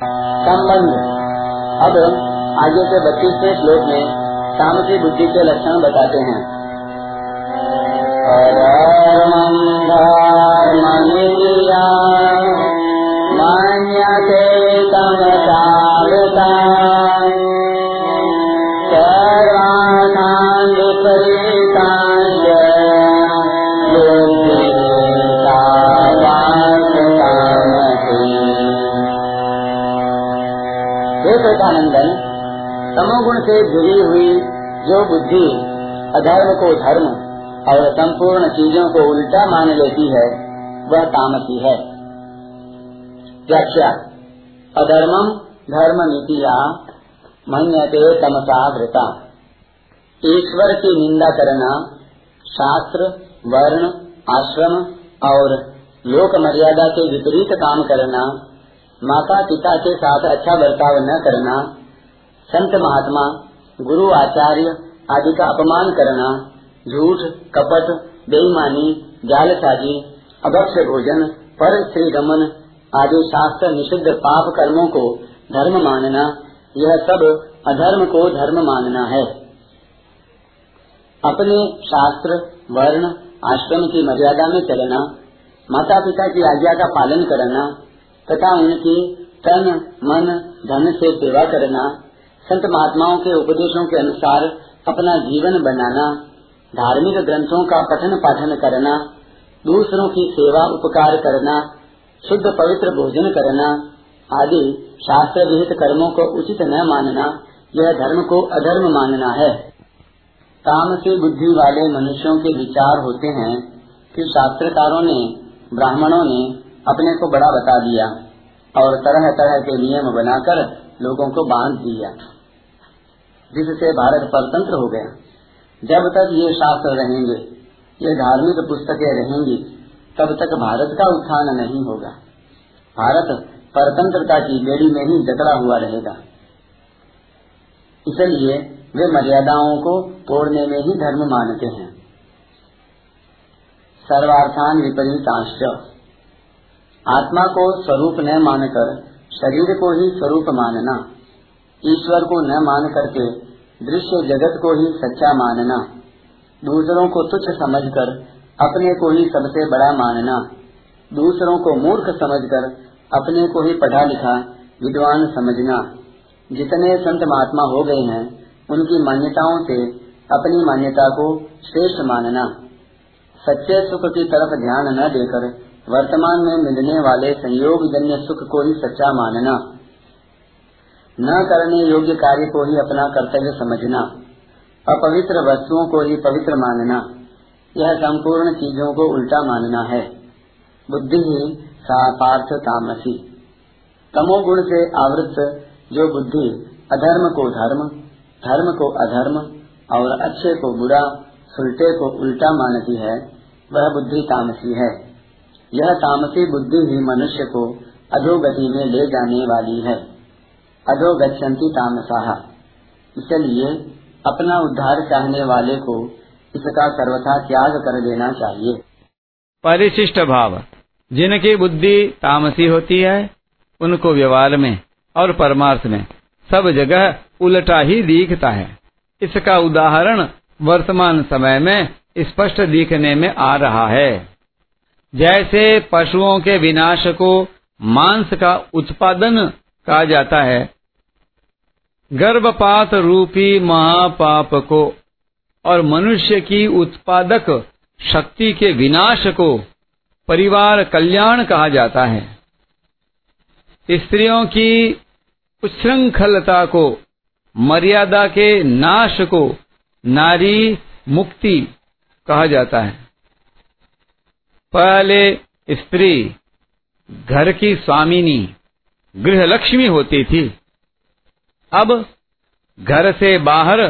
संबंध अब आगे के बत्तीसवें श्लोक में काम की बुद्धि के लक्षण बताते हैं। विवेकानंदन तमोगुण से जुड़ी हुई जो बुद्धि, अधर्म को धर्म और संपूर्ण चीज़ों को उल्टा मान लेती है, वह तामसी है। व्याख्या, अधर्मम धर्म नीतिया मन्यते तमसा वृता ईश्वर की निंदा करना, शास्त्र, वर्ण, आश्रम और लोक मर्यादा के विपरीत काम करना माता पिता के साथ अच्छा बर्ताव न करना, संत महात्मा, गुरु आचार्य आदि का अपमान करना, झूठ, कपट, बेईमानी, जालसाजी, अभक्ष भोजन, पर श्री गमन आदि शास्त्र निषिद्ध पाप कर्मों को धर्म मानना, यह सब अधर्म को धर्म मानना है। अपने शास्त्र, वर्ण, आश्रम की मर्यादा में चलना, माता पिता की आज्ञा का पालन करना तथा उनकी तन, मन, धन से सेवा करना, संत महात्माओं के उपदेशों के अनुसार अपना जीवन बनाना, धार्मिक ग्रंथों का पठन पाठन करना, दूसरों की सेवा उपकार करना, शुद्ध पवित्र भोजन करना, आदि शास्त्र विहित कर्मों को उचित न मानना, यह धर्म को अधर्म मानना है। काम से बुद्धि वाले मनुष्यों के विचार होते हैं कि शास्त्रकारों ने, ब्राह्मणों ने अपने को बड़ा बता दिया और तरह तरह के नियम बनाकर लोगों को बाँध दिया, जिससे भारत परतंत्र हो गया। जब तक ये शास्त्र रहेंगे, ये धार्मिक पुस्तकें रहेंगी, तब तक भारत का उत्थान नहीं होगा। भारत परतंत्रता की बेड़ी में ही जकड़ा हुआ रहेगा। इसलिए वे मर्यादाओं को तोड़ने में ही धर्म मानते हैं। सर्वार्थान विपरीतांश आत्मा को स्वरूप न मानकर, शरीर को ही स्वरूप मानना, ईश्वर को न मान करके दृश्य जगत को ही सच्चा मानना, दूसरों को तुच्छ समझकर अपने को ही सबसे बड़ा मानना, दूसरों को मूर्ख समझकर अपने को ही पढ़ा लिखा विद्वान समझना। जितने संत महात्मा हो गए हैं, उनकी मान्यताओं से अपनी मान्यता को श्रेष्ठ मानना। सच्चे सुख की तरफ़ ध्यान न देकर वर्तमान में मिलने वाले संयोग जन्य सुख को ही सच्चा मानना, न करने योग्य कार्य को ही अपना कर्तव्य समझना, अपवित्र वस्तुओं को ही पवित्र मानना, यह संपूर्ण चीज़ों को उल्टा मानना है। बुद्धि ही पार्थ तामसी। तमोगुण से आवृत जो बुद्धि अधर्म को धर्म धर्म को अधर्म और अच्छे को बुरा, सुलटे को उल्टा मानती है, वह बुद्धि तामसी है। यह तामसी बुद्धि ही मनुष्य को अधोगति में ले जाने वाली है। अधोगछन्ति तामसाह इसलिए अपना उद्धार चाहने वाले को इसका सर्वथा त्याग कर देना चाहिए। परिशिष्ट भाव। जिनकी बुद्धि तामसी होती है, उनको व्यवहार में और परमार्थ में सब जगह उल्टा ही दिखता है। इसका उदाहरण वर्तमान समय में स्पष्ट दिखने में आ रहा है। जैसे पशुओं के विनाश को मांस का उत्पादन कहा जाता है। गर्भपात रूपी महापाप को और मनुष्य की उत्पादक शक्ति के विनाश को परिवार कल्याण कहा जाता है। स्त्रियों की उच्छृंखलता को, मर्यादा के नाश को नारी मुक्ति कहा जाता है। पहले स्त्री घर की स्वामिनी गृह लक्ष्मी होती थी। अब घर से बाहर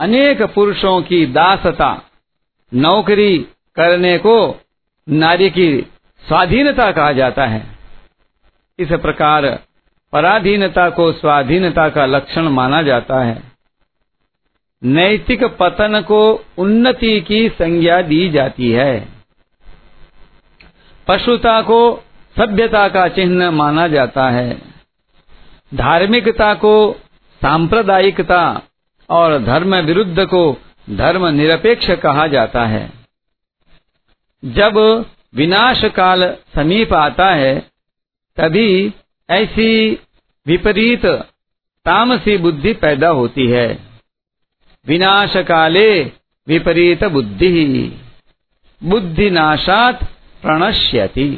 अनेक पुरुषों की दासता, नौकरी करने को नारी की स्वाधीनता कहा जाता है। इस प्रकार पराधीनता को स्वाधीनता का लक्षण माना जाता है। नैतिक पतन को उन्नति की संज्ञा दी जाती है। पशुता को सभ्यता का चिन्ह माना जाता है। धार्मिकता को सांप्रदायिकता और धर्म विरुद्ध को धर्म निरपेक्ष कहा जाता है। जब विनाश काल समीप आता है, तभी ऐसी विपरीत तामसी बुद्धि पैदा होती है। विनाश काले विपरीत बुद्धि। बुद्धि नाशात प्रणश्यति।